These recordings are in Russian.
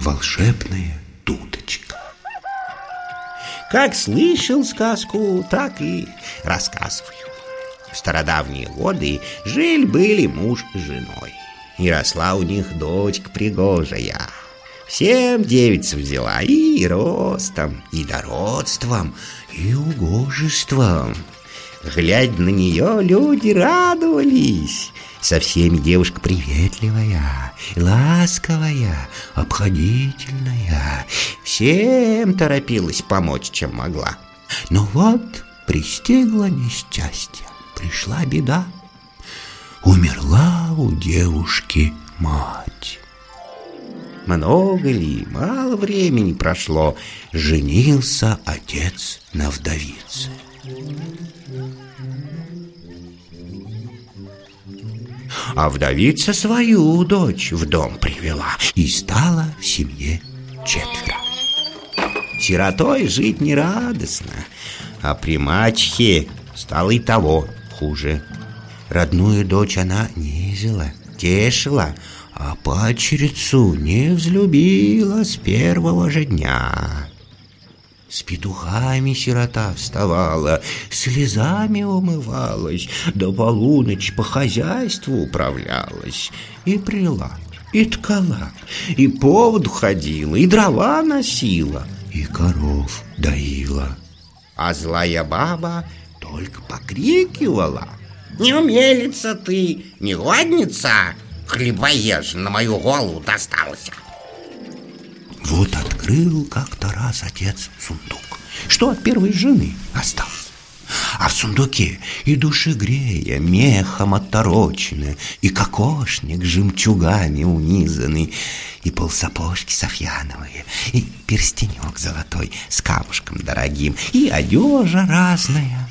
волшебная дудочка. Как слышал сказку, так и рассказываю. В стародавние годы жили-были муж с женой. И росла у них дочка пригожая. Всем девица взяла и ростом, и дородством, и угожеством. Глядя на нее, люди радовались. Со всеми девушка приветливая, ласковая, обходительная. Всем торопилась помочь, чем могла. Но вот пристигло несчастье, пришла беда. Умерла у девушки мать. Много ли, мало времени прошло, женился отец на вдовице. А вдовица свою дочь в дом привела И стала в семье четверо. Сиротой жить нерадостно А при мачехе стало и того хуже. Родную дочь она низила, тешила А пачерицу не взлюбила с первого же дня с петухами сирота вставала, слезами умывалась, до полуночи по хозяйству управлялась. И прила, и ткала, и поводу ходила, и дрова носила, и коров доила. А злая баба только покрикивала. «Не умелица ты, негодница, хлебоеж на мою голову достался!» Вот открыл как-то раз отец сундук, что от первой жены осталось. А в сундуке и душегрея мехом отторочены, И кокошник жемчугами унизанный, И полсапожки софьяновые, И перстенек золотой с камушком дорогим, И одежа разная.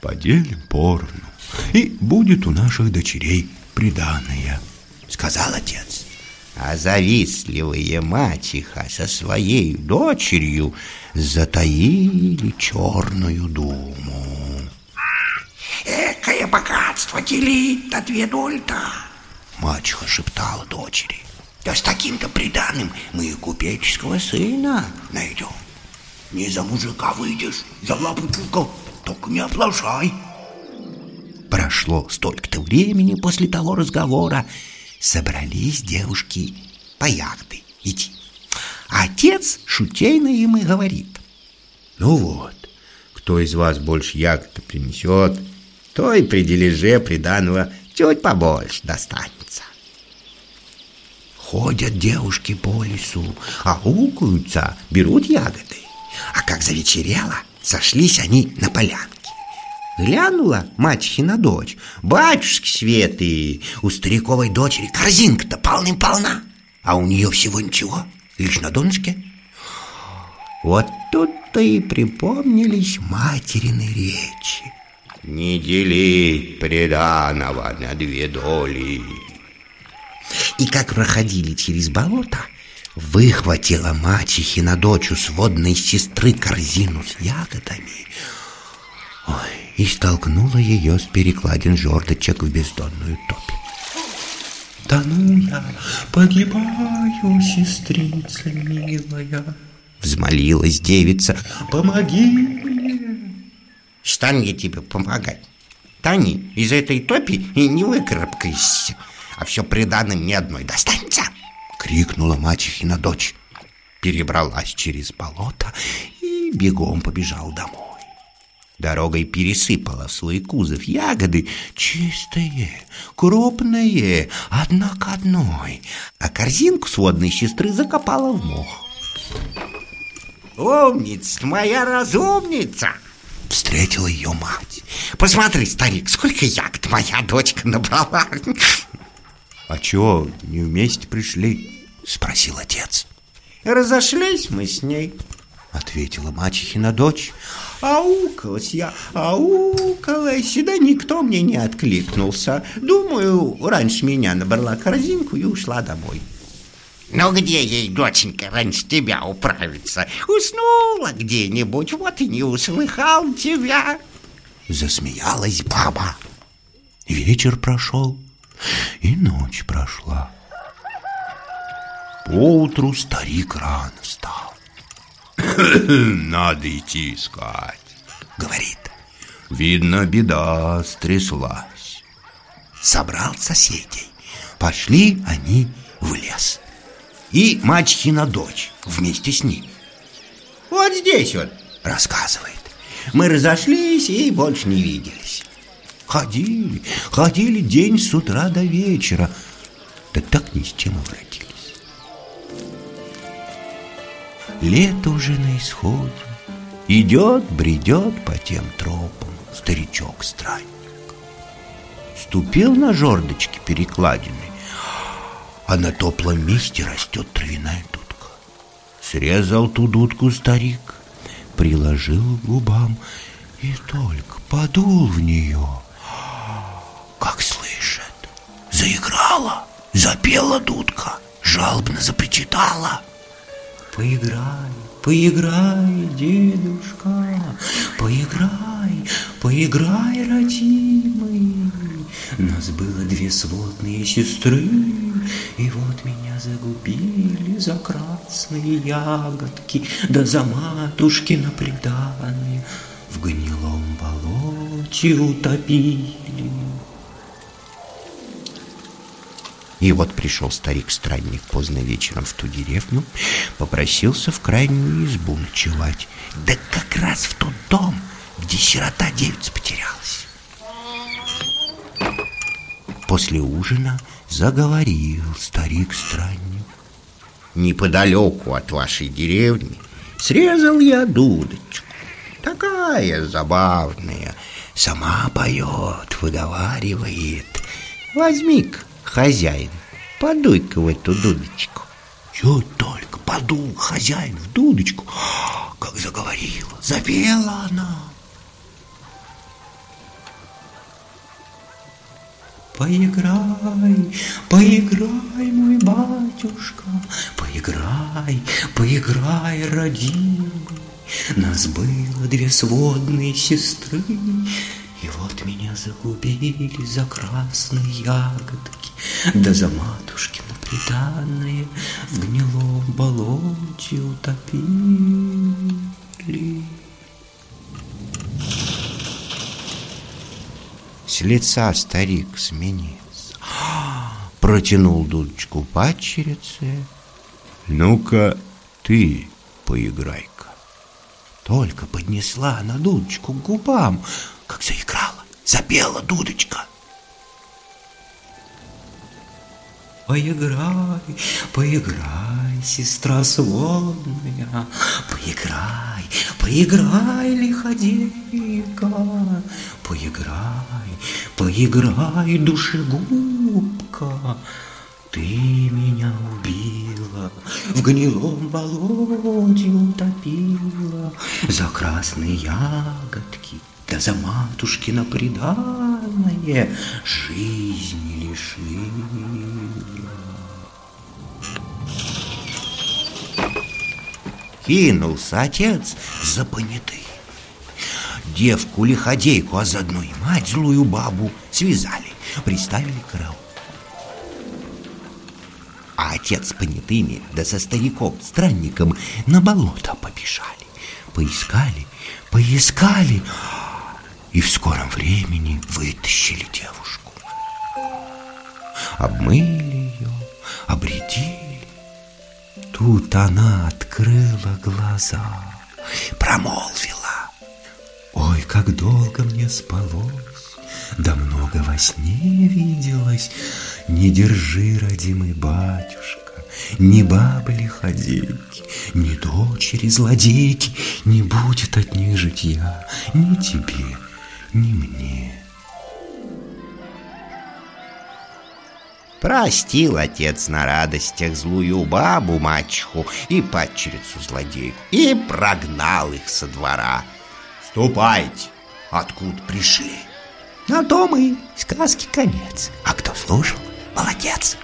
Поделим поровну, и будет у наших дочерей приданое, Сказал отец. А завистливые мачеха со своей дочерью затаили черную думу. «Экое богатство делить на две доли-то!» Мачеха шептала дочери. «Да с таким-то приданым мы и купеческого сына найдем. Не за мужика выйдешь, за лапу чукал, только не оплошай!» Прошло столько-то времени после того разговора, собрались девушки по ягоды идти. А отец шутейно им и говорит. Ну вот, кто из вас больше ягод принесет, то и при дележе приданного чуть побольше достанется. Ходят девушки по лесу, аукаются, берут ягоды. А как завечерело, сошлись они на полянке. Глянула мачехина дочь. Батюшки Светы, у стариковой дочери корзинка-то полным-полна, а у нее всего ничего, лишь на донышке. Вот тут-то и припомнились материны речи. Не делить преданного на две доли. И как проходили через болото, выхватила мачехина дочь у сводной сестры корзину с ягодами. Ой, и столкнула ее с перекладин жердочек в бездонную топь. «Тону я, погибаю, сестрица милая!» Взмолилась девица. «Помоги мне!» «Стань я тебе помогать! Тани, из этой топи и не выкарабкаешься, а все преданным ни одной достанется!» Крикнула мачехина дочь. Перебралась через болото и бегом побежал домой. Дорогой пересыпала в свой кузов ягоды чистые, крупные, одна к одной, а корзинку сводной сестры закопала в мох. «Умница, моя разумница!» Встретила ее мать. «Посмотри, старик, сколько ягод моя дочка набрала!» «А чего, не вместе пришли?» Спросил отец. «Разошлись мы с ней», ответила мачехина дочь. Аукалась я, аукалась, да никто мне не откликнулся. Думаю, раньше меня набрала корзинку и ушла домой. Ну где ей, доченька, раньше тебя управиться? Уснула где-нибудь, вот и не услыхал тебя. Засмеялась баба. Вечер прошел, и ночь прошла. Поутру старик рано встал. Надо идти искать, говорит. Видно, беда стряслась. Собрал соседей. Пошли они в лес. И мачехина дочь вместе с ними. Вот здесь вот, рассказывает. Мы разошлись и больше не виделись. Ходили, ходили день с утра до вечера, да так ни с чем и вратились. Лето уже на исходе, идет, бредет по тем тропам старичок-странник. Ступил на жердочки перекладины, а на топлом месте растет травяная дудка. Срезал ту дудку старик, приложил к губам и только подул в нее, как слышит, заиграла, запела дудка, жалобно запричитала. Поиграй, поиграй, дедушка, поиграй, поиграй, родимый. Нас было две сводные сестры, и вот меня загубили за красные ягодки, да за матушки на приданные в гнилом болоте утопили. И вот пришел старик-странник поздно вечером в ту деревню, попросился в крайнюю избу ночевать. Да как раз в тот дом, где сирота девица потерялась. После ужина заговорил старик-странник. Неподалеку от вашей деревни срезал я дудочку. Такая забавная, сама поет, выговаривает. Возьми-ка, хозяин, подуй-ка в эту дудочку. Чуть только подул хозяин в дудочку, как заговорила, запела она. Поиграй, поиграй, мой батюшка, Поиграй, поиграй, родимый. Нас было две сводные сестры, И вот меня загубили за красные ягодки, Да за матушкино приданное В гнилом болоте утопили. С лица старик сменился. Протянул дудочку падчерице. Ну-ка, ты поиграй-ка. Только поднесла она дудочку к губам, как заиграла, запела дудочка. Поиграй, поиграй, сестра сводная, Поиграй, поиграй, лиходейка, Поиграй, поиграй, душегубка, Ты меня убила, в гнилом болоте утопила, За красные ягодки, да за матушкино приданное Жизни лишила. Кинулся отец за понятой. Девку-лиходейку, а заодно и мать, злую бабу, связали, приставили караул. А отец с понятыми, да со стариком-странником на болото побежали. Поискали, поискали, и в скором времени вытащили девушку. Обмыли ее, обредили. Тут она открыла глаза, промолвила. Ой, как долго мне спалось, да много во сне виделось. Не держи, родимый батюшка, ни бабы лиходейки, ни дочери злодейки, Не будет от них житья ни тебе, ни мне. Простил отец на радостях злую бабу мачеху и падчерицу злодейку и прогнал их со двора. Ступайте, откуда пришли. На том и сказки конец. А кто слушал, молодец.